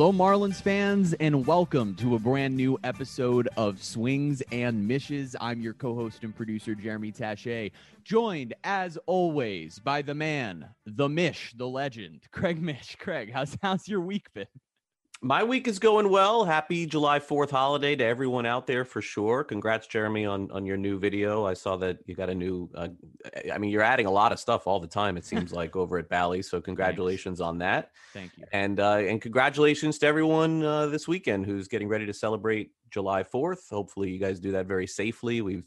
Hello, Marlins fans, and welcome to a brand new episode of Swings and Mishes. I'm your co host and producer, Jeremy Taché, joined as always by the man, the Mish, the legend, Craig Mish. Craig, how's, how's your week been? My week is going well. Happy July 4th holiday to everyone out there for sure. Congrats, Jeremy, on, on your new video. I saw that you got a new, uh, I mean, you're adding a lot of stuff all the time, it seems like, over at Bally. So, congratulations Thanks. on that. Thank you. And, uh, and congratulations to everyone uh, this weekend who's getting ready to celebrate July 4th. Hopefully, you guys do that very safely. We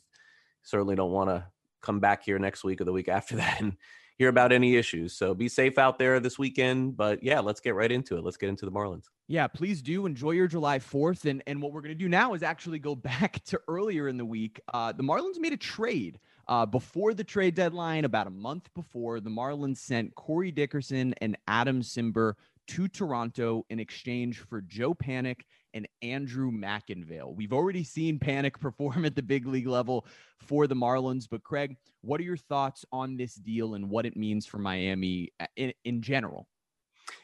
certainly don't want to come back here next week or the week after that and hear about any issues. So, be safe out there this weekend. But yeah, let's get right into it. Let's get into the Marlins. Yeah, please do enjoy your July 4th. And, and what we're going to do now is actually go back to earlier in the week. Uh, the Marlins made a trade uh, before the trade deadline, about a month before. The Marlins sent Corey Dickerson and Adam Cimber to Toronto in exchange for Joe Panik and Andrew McInvale. We've already seen Panik perform at the big league level for the Marlins. But, Craig, what are your thoughts on this deal and what it means for Miami uh, in, in general?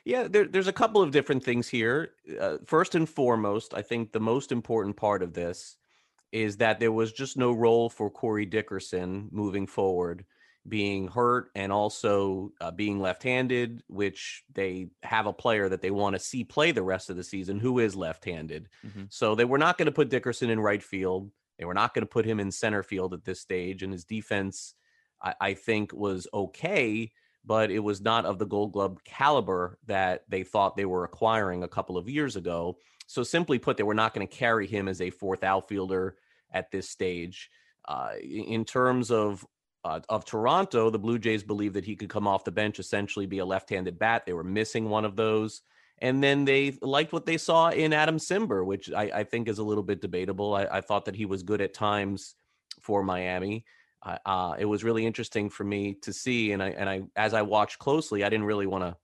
Yeah, there, there's a couple of different things here. Uh, first and foremost, I think the most important part of this is that there was just no role for Corey Dickerson moving forward, being hurt and also uh, being left handed, which they have a player that they want to see play the rest of the season who is left handed. Mm-hmm. So they were not going to put Dickerson in right field. They were not going to put him in center field at this stage. And his defense, I, I think, was okay but it was not of the gold glove caliber that they thought they were acquiring a couple of years ago. So, simply put, they were not going to carry him as a fourth outfielder at this stage. Uh, in terms of uh, of Toronto, the Blue Jays believed that he could come off the bench, essentially be a left-handed bat. They were missing one of those, and then they liked what they saw in Adam Cimber, which I, I think is a little bit debatable. I, I, thought that he was good at times for Miami uh, it was really interesting for me to see, and I and I as I watched closely, I didn't really want to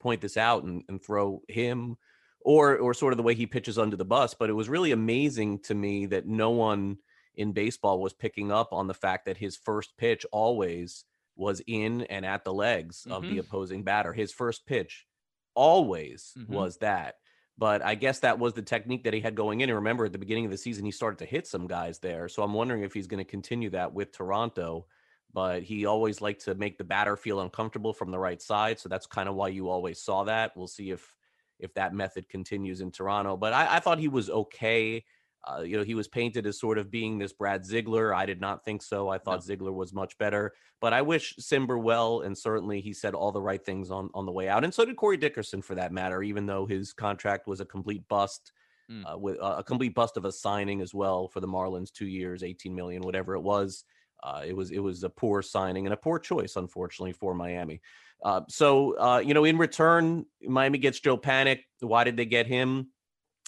point this out and, and throw him or or sort of the way he pitches under the bus, but it was really amazing to me that no one in baseball was picking up on the fact that his first pitch always was in and at the legs mm-hmm. of the mm-hmm. opposing batter. His first pitch always mm-hmm. was that. But I guess that was the technique that he had going in. And remember, at the beginning of the season, he started to hit some guys there. So I'm wondering if he's going to continue that with Toronto. But he always liked to make the batter feel uncomfortable from the right side. So that's kind of why you always saw that. We'll see if if that method continues in Toronto. But I, I thought he was okay. Uh, you know, he was painted as sort of being this Brad Ziegler. I did not think so. I thought no. Ziegler was much better. But I wish Cimber well, and certainly he said all the right things on on the way out, and so did Corey Dickerson for that matter. Even though his contract was a complete bust, mm. uh, with uh, a complete bust of a signing as well for the Marlins, two years, eighteen million, whatever it was. Uh, it was it was a poor signing and a poor choice, unfortunately, for Miami. Uh, so uh, you know, in return, Miami gets Joe Panik. Why did they get him?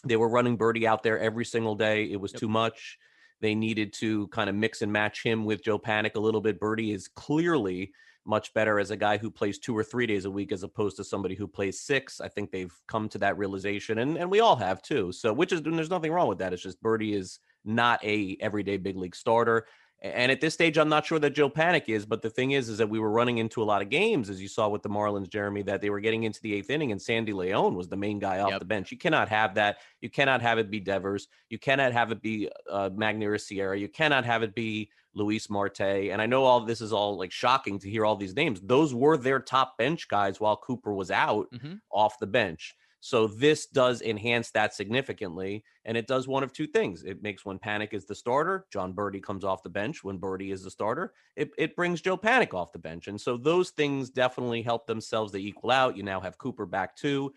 They were running Berti out there every single day. It was yep. too much. They needed to kind of mix and match him with Joe Panik a little bit. Berti is clearly much better as a guy who plays two or three days a week as opposed to somebody who plays six. I think they've come to that realization, and and we all have too. So, which is there's nothing wrong with that. It's just Berti is not a everyday big league starter. And at this stage, I'm not sure that Joe Panik is. But the thing is, is that we were running into a lot of games, as you saw with the Marlins, Jeremy, that they were getting into the eighth inning, and Sandy Leon was the main guy off yep. the bench. You cannot have that. You cannot have it be Devers. You cannot have it be uh, Magneuris Sierra. You cannot have it be Luis Marte. And I know all this is all like shocking to hear all these names. Those were their top bench guys while Cooper was out mm-hmm. off the bench. So this does enhance that significantly. And it does one of two things. It makes when Panik is the starter, Jon Berti comes off the bench. When Berti is the starter, it, it brings Joe Panik off the bench. And so those things definitely help themselves. They equal out. You now have Cooper back too.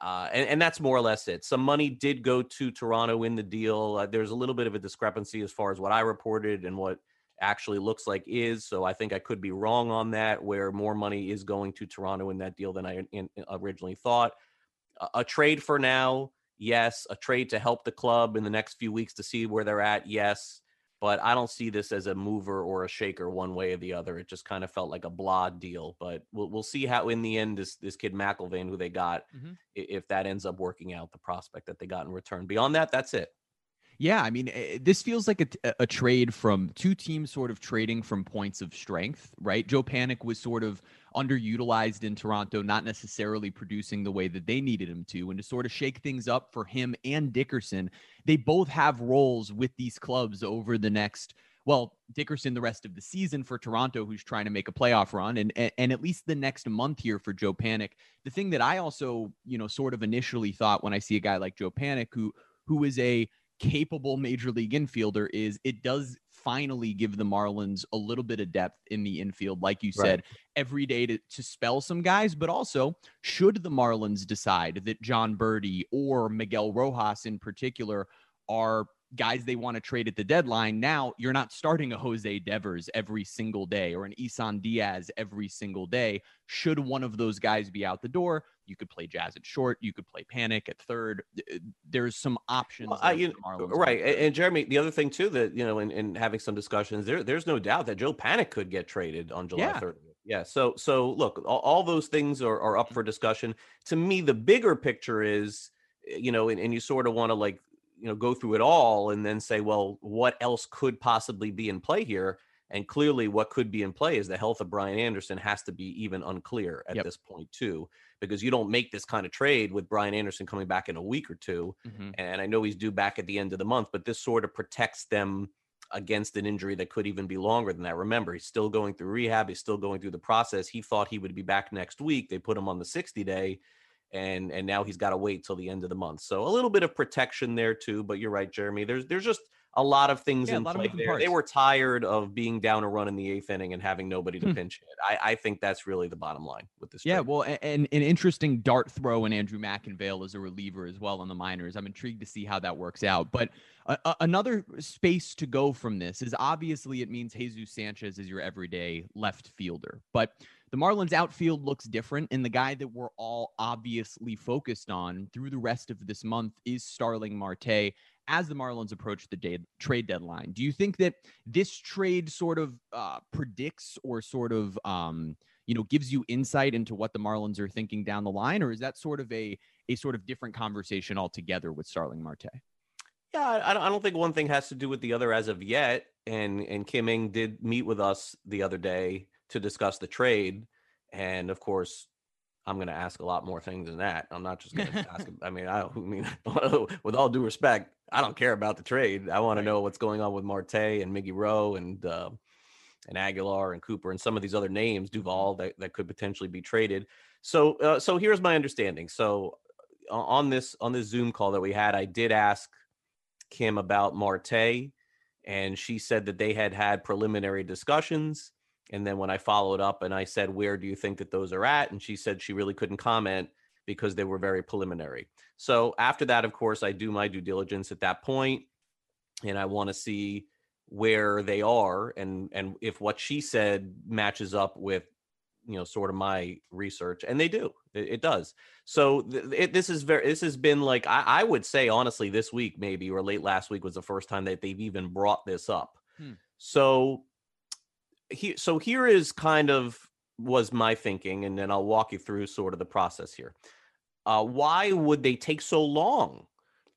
Uh, and, and, that's more or less it. Some money did go to Toronto in the deal. Uh, there's a little bit of a discrepancy as far as what I reported and what actually looks like is. So I think I could be wrong on that, where more money is going to Toronto in that deal than I in, originally thought a trade for now, yes. A trade to help the club in the next few weeks to see where they're at, yes. But I don't see this as a mover or a shaker one way or the other. It just kind of felt like a blah deal. But we'll we'll see how in the end this this kid McInvale, who they got, mm-hmm. if that ends up working out, the prospect that they got in return. Beyond that, that's it. Yeah, I mean, eh, this feels like a, a, trade from two teams sort of trading from points of strength, right? Joe Panik was sort of underutilized in Toronto, not necessarily producing the way that they needed him to. And to sort of shake things up for him and Dickerson, they both have roles with these clubs over the next well, Dickerson the rest of the season for Toronto, who's trying to make a playoff run, and, and and at least the next month here for Joe Panik. The thing that I also, you know, sort of initially thought when I see a guy like Joe Panik, who who is a capable major league infielder is it does finally give the Marlins a little bit of depth in the infield, like you said, right. every day to, to spell some guys. But also, should the Marlins decide that Jon Berti or Miguel Rojas in particular are guys they want to trade at the deadline. Now you're not starting a Jose Devers every single day or an Isan Diaz every single day. Should one of those guys be out the door, you could play Jazz at short, you could play Panik at third. Uh, there's some options. Well, you, right. And, and, Jeremy, the other thing too that you know, in, in having some discussions, there, there's no doubt that Joe Panik could get traded on July yeah. 30th. Yeah. So so look, all, all those things are, are up for discussion. To me, the bigger picture is eh, you know, and, and you sort of want to like you know go through it all and then say well what else could possibly be in play here? And clearly what could be in play is the health of brian anderson has to be even unclear at yep. this point too because you don't make this kind of trade with brian anderson coming back in a week or 2 mm-hmm. and i know he's due back at the end of the month but this sort of protects them against an injury that could even be longer than that. Remember he's still going through rehab he's still going through the process. He thought he would be back next week. They put him on the 60 day and and now he's got to wait till the end of the month. So a little bit of protection there too. But you're right, Jeremy. There's there's just a lot of things yeah, in play there. Parts. They were tired of being down a run in the eighth inning and having nobody to hmm. pinch hit. I, I think that's really the bottom line with this. Yeah, trade. well, and, an interesting dart throw in Andrew McInvale as a reliever as well on the minors. I'm intrigued to see how that works out. But uh, another space to go from this is obviously it means Jesus Sanchez is your everyday left fielder, but the Marlins outfield looks different, and the guy that we're all obviously focused on through the rest of this month is Starling Marte as the Marlins approach the day, trade deadline. Do you think that this trade sort of uh, predicts or sort of um, you know gives you insight into what the Marlins are thinking down the line, or is that sort of a a sort of different conversation altogether with Starling Marte? Yeah, I don't think one thing has to do with the other as of yet. And and Kim Ng did meet with us the other day to discuss the trade. And of course, I'm going to ask a lot more things than that. I'm not just going to ask. I mean, I, I mean, with all due respect, I don't care about the trade. I want right. to know what's going on with Marte and Miggy Rowe and uh, and Aguilar and Cooper and some of these other names, Duvall that, that could potentially be traded. So, uh, so here's my understanding. So, on this on this Zoom call that we had, I did ask Kim about Marte, and she said that they had had preliminary discussions and then when I followed up and I said, Where do you think that those are at? And she said she really couldn't comment because they were very preliminary. So after that, of course, I do my due diligence at that point and I want to see where they are and and if what she said matches up with you know sort of my research and they do it, it does so th- it, this is very this has been like I, I, would say honestly this week maybe or late last week was the first time that they've even brought this up hmm. so he, so here is kind of was my thinking, and then I'll walk you through sort of the process here. Uh, why would they take so long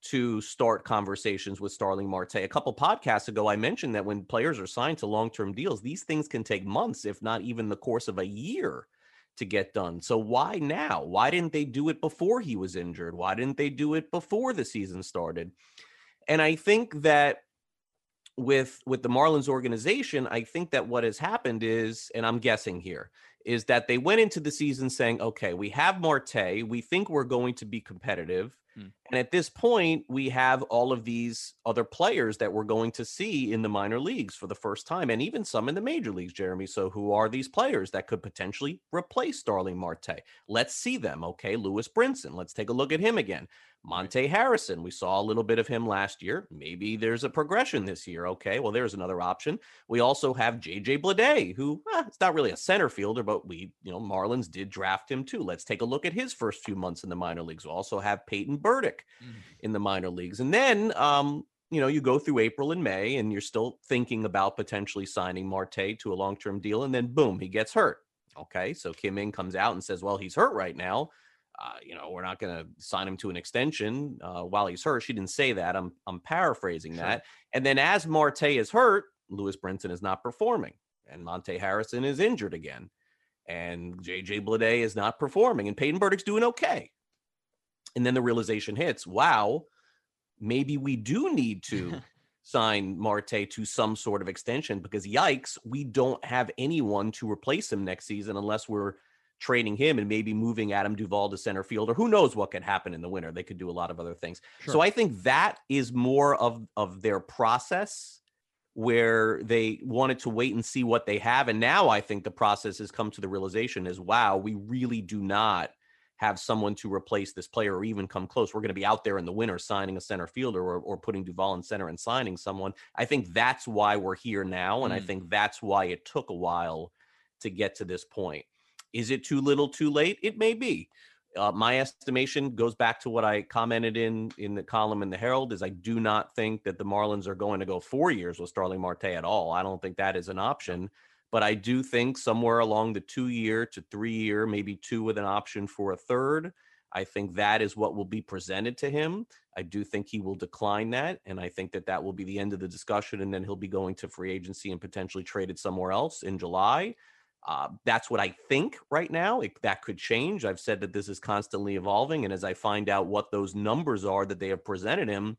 to start conversations with Starling Marte? A couple podcasts ago, I mentioned that when players are signed to long-term deals, these things can take months, if not even the course of a year, to get done. So why now? Why didn't they do it before he was injured? Why didn't they do it before the season started? And I think that with with the Marlins organization, I think that what has happened is, and I'm guessing here, is that they went into the season saying, okay, we have Marte, we think we're going to be competitive. Hmm. And at this point, we have all of these other players that we're going to see in the minor leagues for the first time, and even some in the major leagues, Jeremy. So, who are these players that could potentially replace Starling Marte? Let's see them. Okay, Lewis Brinson. Let's take a look at him again. Monte Harrison, we saw a little bit of him last year. Maybe there's a progression this year. Okay, well, there's another option. We also have JJ Bleday, who eh, it's not really a center fielder, but we, you know, Marlins did draft him too. Let's take a look at his first few months in the minor leagues. We also have Peyton Burdick mm. in the minor leagues. And then, um, you know, you go through April and May and you're still thinking about potentially signing Marte to a long term deal. And then, boom, he gets hurt. Okay, so Kim Ng comes out and says, well, he's hurt right now uh, you know, we're not going to sign him to an extension uh, while he's hurt. She didn't say that. I'm I'm paraphrasing sure. that. And then as Marte is hurt, Lewis Brinson is not performing, and Monte Harrison is injured again, and JJ Bleday is not performing, and Peyton Burdick's doing okay. And then the realization hits: Wow, maybe we do need to sign Marte to some sort of extension because yikes, we don't have anyone to replace him next season unless we're trading him and maybe moving Adam Duvall to center field, or who knows what could happen in the winter. They could do a lot of other things. Sure. So I think that is more of of their process where they wanted to wait and see what they have. And now I think the process has come to the realization is wow, we really do not have someone to replace this player or even come close. We're going to be out there in the winter signing a center fielder or, or putting Duvall in center and signing someone. I think that's why we're here now. And mm. I think that's why it took a while to get to this point. Is it too little, too late? It may be. Uh, my estimation goes back to what I commented in in the column in the Herald. Is I do not think that the Marlins are going to go four years with Starling Marte at all. I don't think that is an option. But I do think somewhere along the two year to three year, maybe two with an option for a third. I think that is what will be presented to him. I do think he will decline that. And I think that that will be the end of the discussion. And then he'll be going to free agency and potentially traded somewhere else in July. Uh, that's what I think right now. It, that could change. I've said that this is constantly evolving. And as I find out what those numbers are that they have presented him,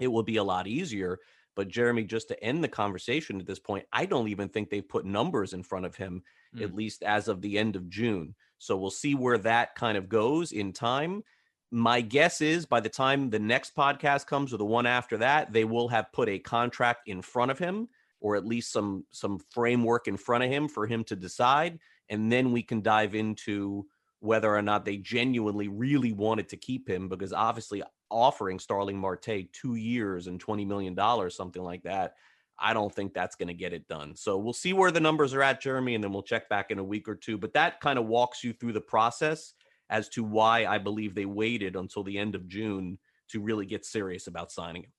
it will be a lot easier. But Jeremy, just to end the conversation at this point, I don't even think they've put numbers in front of him, mm. at least as of the end of June. So we'll see where that kind of goes in time. My guess is by the time the next podcast comes or the one after that, they will have put a contract in front of him or at least some some framework in front of him for him to decide and then we can dive into whether or not they genuinely really wanted to keep him because obviously offering Starling Marte 2 years and 20 million dollars something like that I don't think that's going to get it done. So we'll see where the numbers are at Jeremy and then we'll check back in a week or two but that kind of walks you through the process as to why I believe they waited until the end of June to really get serious about signing him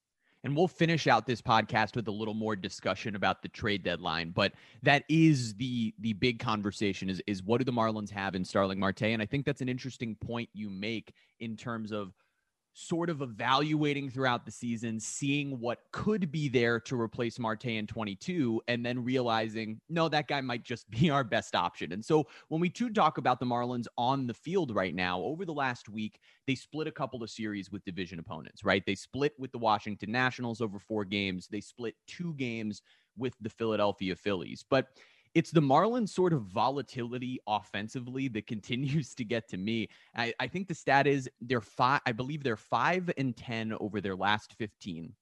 and we'll finish out this podcast with a little more discussion about the trade deadline but that is the the big conversation is is what do the marlins have in starling marte? And i think that's an interesting point you make in terms of sort of evaluating throughout the season, seeing what could be there to replace Marte in 22, and then realizing, no, that guy might just be our best option. And so when we do talk about the Marlins on the field right now, over the last week, they split a couple of series with division opponents, right? They split with the Washington Nationals over four games, they split two games with the Philadelphia Phillies. But it's the Marlins sort of volatility offensively that continues to get to me. I, I think the stat is they're five, I believe they're five and 10 over their last 15.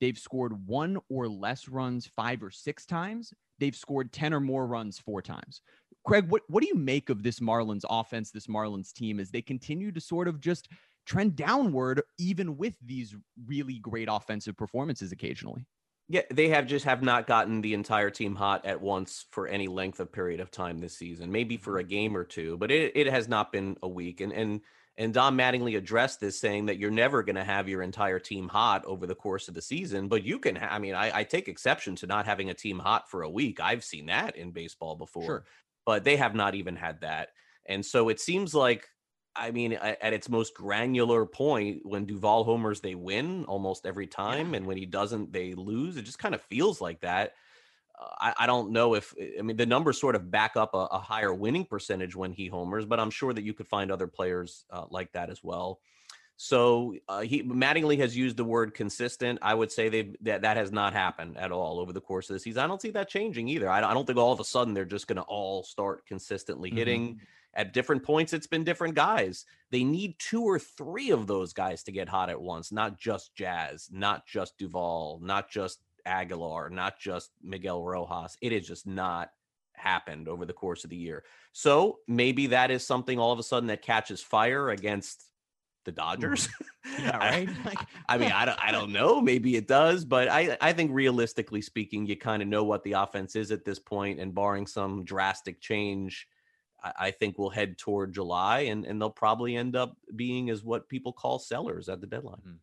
They've scored one or less runs five or six times. They've scored 10 or more runs four times. Craig, what, what do you make of this Marlins offense, this Marlins team, as they continue to sort of just trend downward, even with these really great offensive performances occasionally? Yeah, they have just have not gotten the entire team hot at once for any length of period of time this season. Maybe for a mm-hmm. game or two, but it, it has not been a week. And and and Don Mattingly addressed this, saying that you're never going to have your entire team hot over the course of the season, but you can. Ha- I mean, I, I, take exception to not having a team hot for a week. I've seen that in baseball before, sure. but they have not even had that. And so it seems like I mean, at its most granular point, when Duvall homers, they win almost every time, yeah. and when he doesn't, they lose. It just kind of feels like that. Uh, I, I, don't know if I mean the numbers sort of back up a, a, higher winning percentage when he homers, but I'm sure that you could find other players uh, like that as well. So uh, he Mattingly has used the word consistent. I would say they that that has not happened at all over the course of the season. I don't see that changing either. I, I don't think all of a sudden they're just going to all start consistently hitting. Mm-hmm at different points, it's been different guys. They need two or three of those guys to get hot at once, not just Jazz, not just Duvall, not just Aguilar, not just Miguel Rojas. It has just not happened over the course of the year. So maybe that is something all of a sudden that catches fire against the Dodgers. Mm-hmm. Yeah, right. I, I, mean, I don't, I don't know. Maybe it does, but I, I think realistically speaking, you kind of know what the offense is at this point, and barring some drastic change, I think will head toward July, and and they'll probably end up being as what people call sellers at the deadline. Mm-hmm.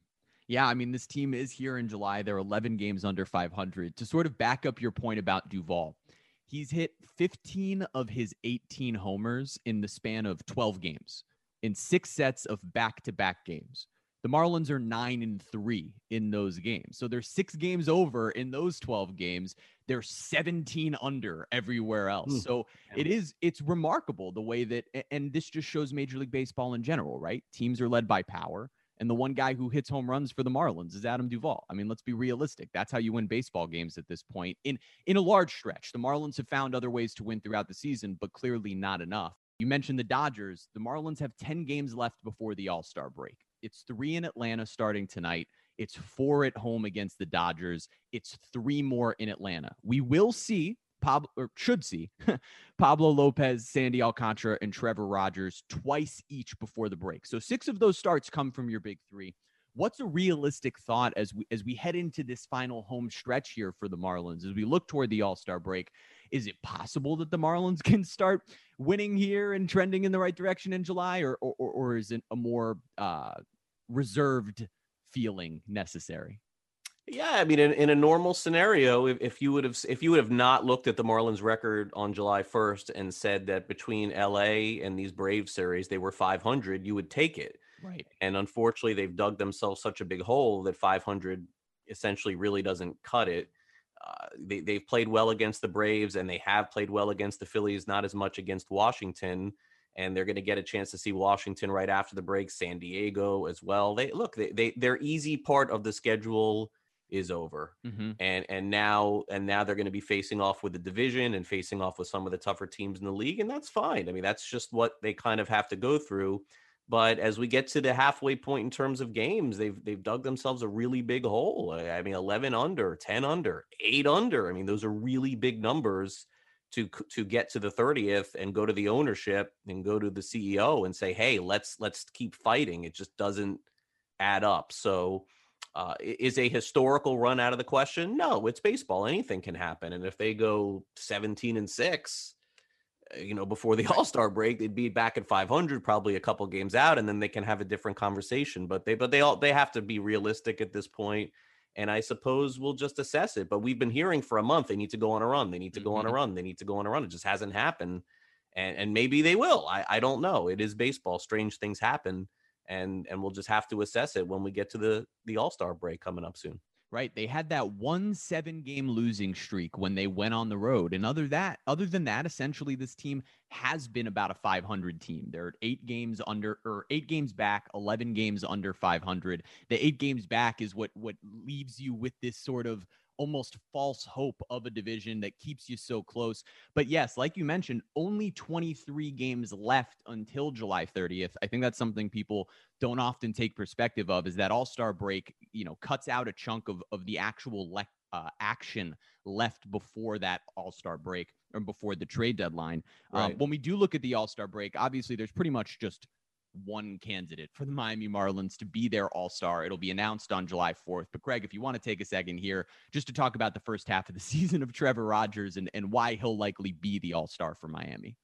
Yeah, I mean, this team is here in July. They're 11 games under 500. To sort of back up your point about Duvall, he's hit 15 of his 18 homers in the span of 12 games. in six sets of back to back games. The Marlins are nine and three in those games. So they're six games over in those 12 games. They're 17 under everywhere else. Mm. So yeah. it is, it's remarkable the way that, and this just shows Major League Baseball in general, right? Teams are led by power. And the one guy who hits home runs for the Marlins is Adam Duvall. I mean, let's be realistic. That's how you win baseball games at this point. In in a large stretch, the Marlins have found other ways to win throughout the season, but clearly not enough. You mentioned the Dodgers. The Marlins have 10 games left before the All-Star break. It's three in Atlanta starting tonight. It's four at home against the Dodgers. It's three more in Atlanta. We will see Pablo or should see Pablo Lopez, Sandy Alcantara, and Trevor Rogers twice each before the break. So six of those starts come from your big three. What's a realistic thought as we as we head into this final home stretch here for the Marlins as we look toward the All Star break? Is it possible that the Marlins can start winning here and trending in the right direction in July, or or, or is it a more uh, reserved feeling necessary? Yeah, I mean, in, in a normal scenario, if, if you would have if you would have not looked at the Marlins record on July 1st and said that between LA and these Brave series they were 500, you would take it. Right. And unfortunately, they've dug themselves such a big hole that 500 essentially really doesn't cut it. Uh, they, they've played well against the Braves and they have played well against the Phillies, not as much against Washington. And they're going to get a chance to see Washington right after the break, San Diego as well. They look, they, they their easy part of the schedule is over mm-hmm. and and now and now they're going to be facing off with the division and facing off with some of the tougher teams in the league and that's fine i mean that's just what they kind of have to go through but as we get to the halfway point in terms of games they've they've dug themselves a really big hole i mean 11 under 10 under 8 under i mean those are really big numbers to to get to the 30th and go to the ownership and go to the CEO and say hey let's let's keep fighting it just doesn't add up so uh, is a historical run out of the question? No, it's baseball. Anything can happen. And if they go 17 and six, you know, before the All Star break, they'd be back at 500, probably a couple games out, and then they can have a different conversation. But they, but they all they have to be realistic at this. And I suppose we'll just assess it. But we've been hearing for a month they need to go on a run. They need to go mm-hmm. on a mm-hmm. run. They need to go on a run. It just hasn't happened. And and maybe they will. I I don't know. It is baseball. Strange things happen and and we'll just have to assess it when we get to the the All-Star break coming up soon. Right. They had that one seven game losing streak when they went on the road. And other that, other than that, essentially this team has been about a 500 team. They're eight games under or eight games back, 11 games under 500. The eight games back is what what leaves you with this sort of almost false hope of a division that keeps you so close. But yes, like you mentioned, only 23 games left until July 30th. I think that's something people don't often take perspective of is that all-star break, you know, cuts out a chunk of, of the actual le- uh, action left before that all-star break or before the trade deadline. Um, right. Um, when we do look at the all-star break, obviously there's pretty much just one candidate for the Miami Marlins to be their all star. It'll be announced on July 4th. But, Craig, if you want to take a second here just to talk about the first half of the season of Trevor Rogers and, and why he'll likely be the all star for Miami.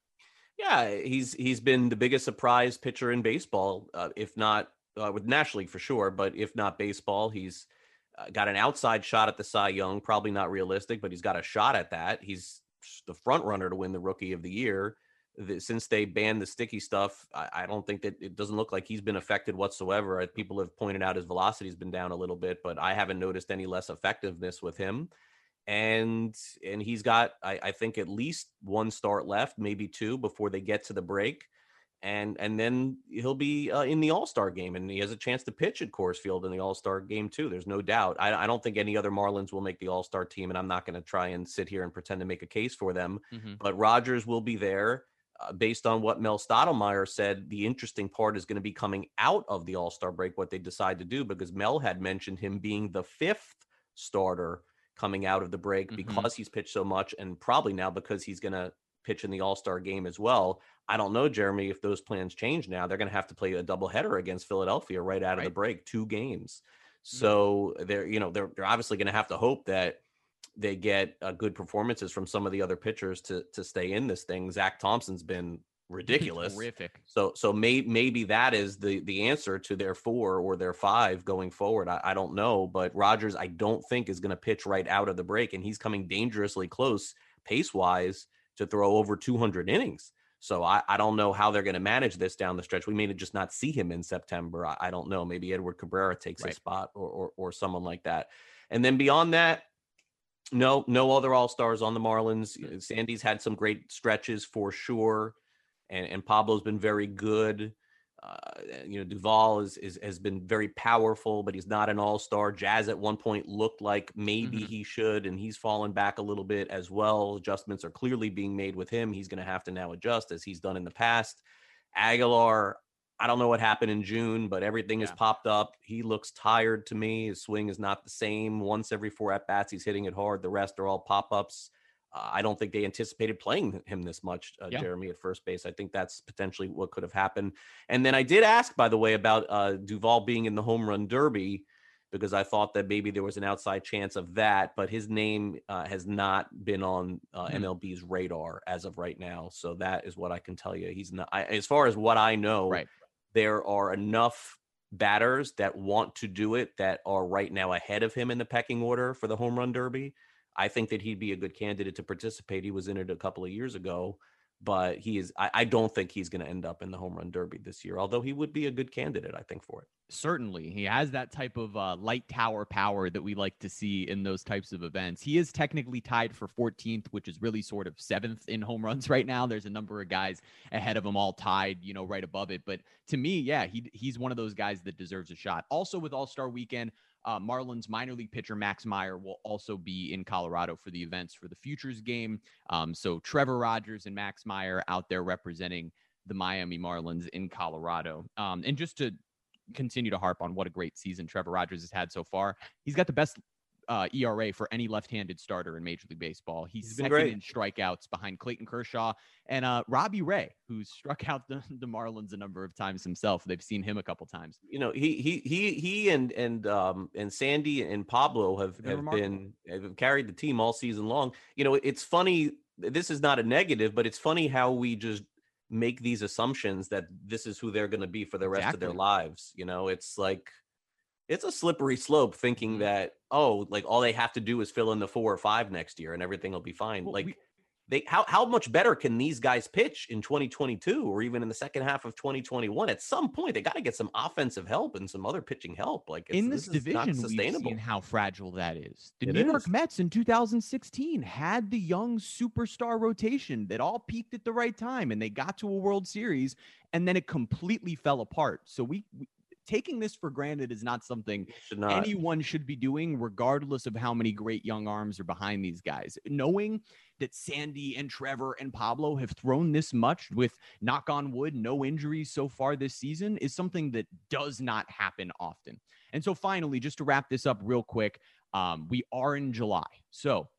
Yeah, he's he's been the biggest surprise pitcher in baseball, uh, if not uh, with National League for sure, but if not baseball, he's uh, got an outside shot at the Cy Young. Probably not realistic, but he's got a shot at that. He's the front runner to win the Rookie of the Year the, since they banned the sticky stuff, I, I, don't think that it doesn't look like he's been affected whatsoever. People have pointed out his velocity's been down a little bit, but I haven't noticed any less effectiveness with him. And and he's got, I, I think, at least one start left, maybe two, before they get to the break. And and then he'll be uh, in the All Star game, and he has a chance to pitch at Coors Field in the All Star game too. There's no doubt. I, I don't think any other Marlins will make the All Star team, and I'm not going to try and sit here and pretend to make a case for them. Mm-hmm. But Rogers will be there uh, based on what Mel Stottlemyre said, the interesting part is going to be coming out of the All Star break, what they decide to do, because Mel had mentioned him being the fifth starter coming out of the break mm-hmm. because he's pitched so much, and probably now because he's going to pitch in the All Star game as well. I don't know, Jeremy, if those plans change now. They're going to have to play a doubleheader against Philadelphia right out right. of the break, two games. Mm-hmm. So mm-hmm. they're, you know, they're, they're obviously going to have to hope that they get uh, good performances from some of the other pitchers to to stay in this thing. Zach Thompson's been ridiculous, terrific. So so may, maybe that is the the answer to their four or their five going forward. I, I don't know, but Rogers I don't think is going to pitch right out of the break, and he's coming dangerously close pace wise to throw over 200 innings. So I, I don't know how they're going to manage this down the stretch. We may just not see him in September. I, I don't know. Maybe Edward Cabrera takes right. his spot or, or or someone like that. And then beyond that, no, no other All Stars on the Marlins. Sandy's had some great stretches for sure, and and Pablo's been very good. Uh, you know, Duvall is, is has been very powerful, but he's not an all star. Jazz at one point looked like maybe mm-hmm. he should, and he's fallen back a little bit as well. Adjustments are clearly being made with him. He's going to have to now adjust as he's done in the past. Aguilar, I don't know what happened in June, but everything yeah. has popped up. He looks tired to me. His swing is not the same. Once every four at bats, he's hitting it hard. The rest are all pop ups. Uh, I don't think they anticipated playing him this much, uh, yeah. Jeremy, at first base. I think that's potentially what could have happened. And then I did ask, by the way, about uh, Duvall being in the home run derby because I thought that maybe there was an outside chance of that, but his name uh, has not been on mm-hmm. MLB's radar as of right now. So that is what I can tell you. He's not, I, as far as what I know, right. There are enough batters that want to do it that are right now ahead of him in the pecking order for the home run derby I think that he'd be a good candidate to participate. He was in it a couple of years ago, but he is. I, I don't think he's going to end up in the home run derby this year. Although he would be a good candidate, I think for it. Certainly, he has that type of uh, light tower power that we like to see in those types of events. He is technically tied for 14th, which is really sort of seventh in home runs right now. There's a number of guys ahead of him, all tied, you know, right above it. But to me, yeah, he he's one of those guys that deserves a shot. Also, with All Star Weekend uh, Marlins minor league pitcher Max Meyer will also be in Colorado for the events for the Futures game. Um, so Trevor Rogers and Max Meyer out there representing the Miami Marlins in Colorado. Um, and just to continue to harp on what a great season Trevor Rogers has had so far, he's got the best uh, ERA for any left-handed starter in Major League Baseball. He's, He's second great. in strikeouts behind Clayton Kershaw and uh, Robbie Ray, who's struck out the, the Marlins a number of times himself. They've seen him a couple times. You know, he he he he and and um and Sandy and Pablo have, have been have carried the team all season long. You know, it's funny. This is not a negative, but it's funny how we just make these assumptions that this is who they're going to be for the rest exactly. of their lives. You know, it's like it's a slippery slope thinking mm-hmm. that oh like all they have to do is fill in the four or five next year and everything will be fine. Well, like we, they how how much better can these guys pitch in 2022 or even in the second half of 2021 at some point they got to get some offensive help and some other pitching help. Like in this, this division we've seen how fragile that is. The it new york mets in 2016 had the young superstar rotation that all peaked at the right time and they got to a world series and then it completely fell apart. So we, we taking this for granted is not something should not. anyone should be doing, regardless of how many great young arms are behind these guys. Knowing that Sandy and Trevor and Pablo have thrown this much with knock on wood, no injuries so far this season is something that does not happen often. And so, finally, just to wrap this up real quick, um, we are in July. So,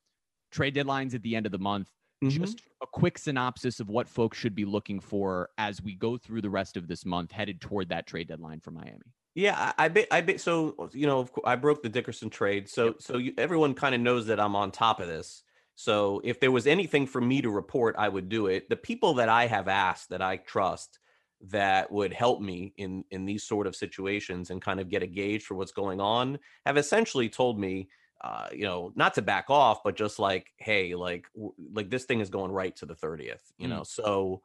trade deadlines at the end of the month. Mm-hmm. Just a quick synopsis of what folks should be looking for as we go through the rest of this month, headed toward that trade deadline for Miami. Yeah, I bet. I bet. So you know, I broke the Dickerson trade, so yep. so you, everyone kind of knows that I'm on top of this. So if there was anything for me to report, I would do it. The people that I have asked that I trust that would help me in in these sort of situations and kind of get a gauge for what's going on have essentially told me uh, you know, not to back off, but just like, hey, like, w- like this thing is going right to the 30th, you mm. know. So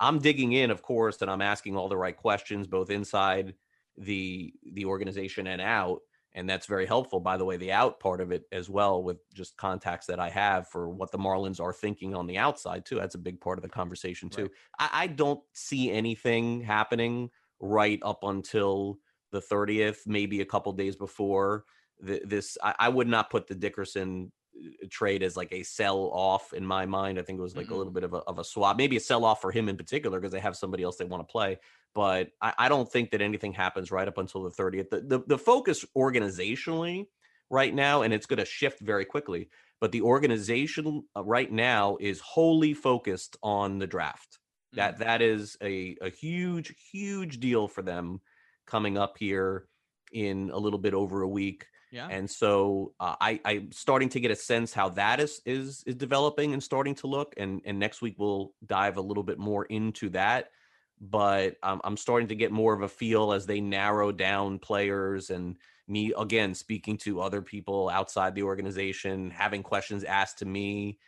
I'm digging in, of course, and I'm asking all the right questions, both inside the the organization and out, and that's very helpful. By the way, the out part of it as well, with just contacts that I have for what the Marlins are thinking on the outside too. That's a big part of the conversation too. Right. I, I don't see anything happening right up until the 30th, maybe a couple days before this I, I, would not put the Dickerson uh, trade as like a sell off in my mind. I think it was like mm-hmm. a little bit of a, of a swap, maybe a sell off for him in particular because they have somebody else they want to play. But I, I, don't think that anything happens right up until the 30th. The, the, the focus organizationally right now, and it's going to shift very quickly, but the organization uh, right now is wholly focused on the draft. Mm-hmm. That that is a, a huge, huge deal for them coming up here in a little bit over a week. Yeah. And so uh, I, I'm starting to get a sense how that is is is developing and starting to look. And and next week we'll dive a little bit more into that. But um, I'm starting to get more of a feel as they narrow down players and me again speaking to other people outside the organization, having questions asked to me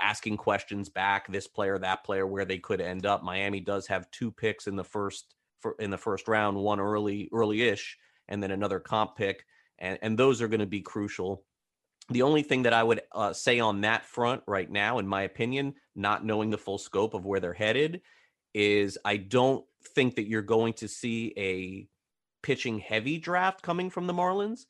asking questions back, this player, that player, where they could end up. Miami does have two picks in the first for, in the first round, one early, early-ish, and then another comp pick, and and those are going to be crucial. The only thing that I would uh, say on that front right now, in my opinion, not knowing the full scope of where they're headed, is I don't think that you're going to see a pitching heavy draft coming from the Marlins.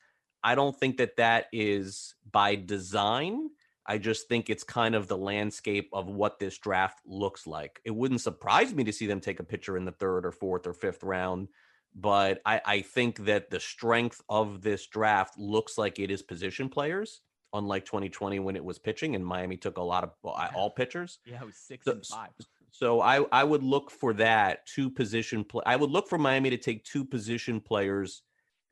I don't think that that is by design. I just think it's kind of the landscape of what this draft looks like. It wouldn't surprise me to see them take a pitcher in the third or fourth or fifth round, but I, I think that the strength of this draft looks like it is position players, unlike 2020 when it was pitching and Miami took a lot of all pitchers. Yeah, it was six so, and five. So I, I would look for that two position play. I would look for Miami to take two position players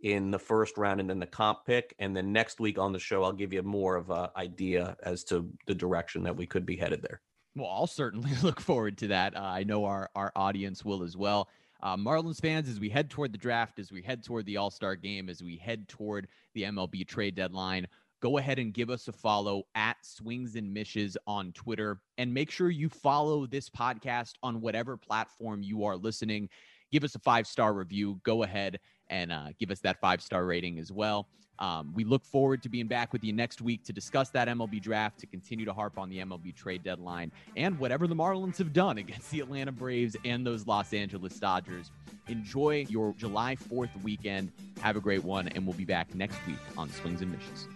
in the first round and then the comp pick. And then next week on the show, I'll give you more of an idea as to the direction that we could be headed there. Well, I'll certainly look forward to that. Uh, I know our, our audience will as well. Uh, Marlins fans, as we head toward the draft, as we head toward the All Star game, as we head toward the MLB trade deadline, go ahead and give us a follow at Swings and Mishes on Twitter. And make sure you follow this podcast on whatever platform you are listening. Give us a five star review. Go ahead and uh, give us that five star rating as well. Um, we look forward to being back with you next week to discuss that MLB draft, to continue to harp on the MLB trade deadline, and whatever the Marlins have done against the Atlanta Braves and those Los Angeles Dodgers. Enjoy your July 4th weekend. Have a great one, and we'll be back next week on Swings and Mishes.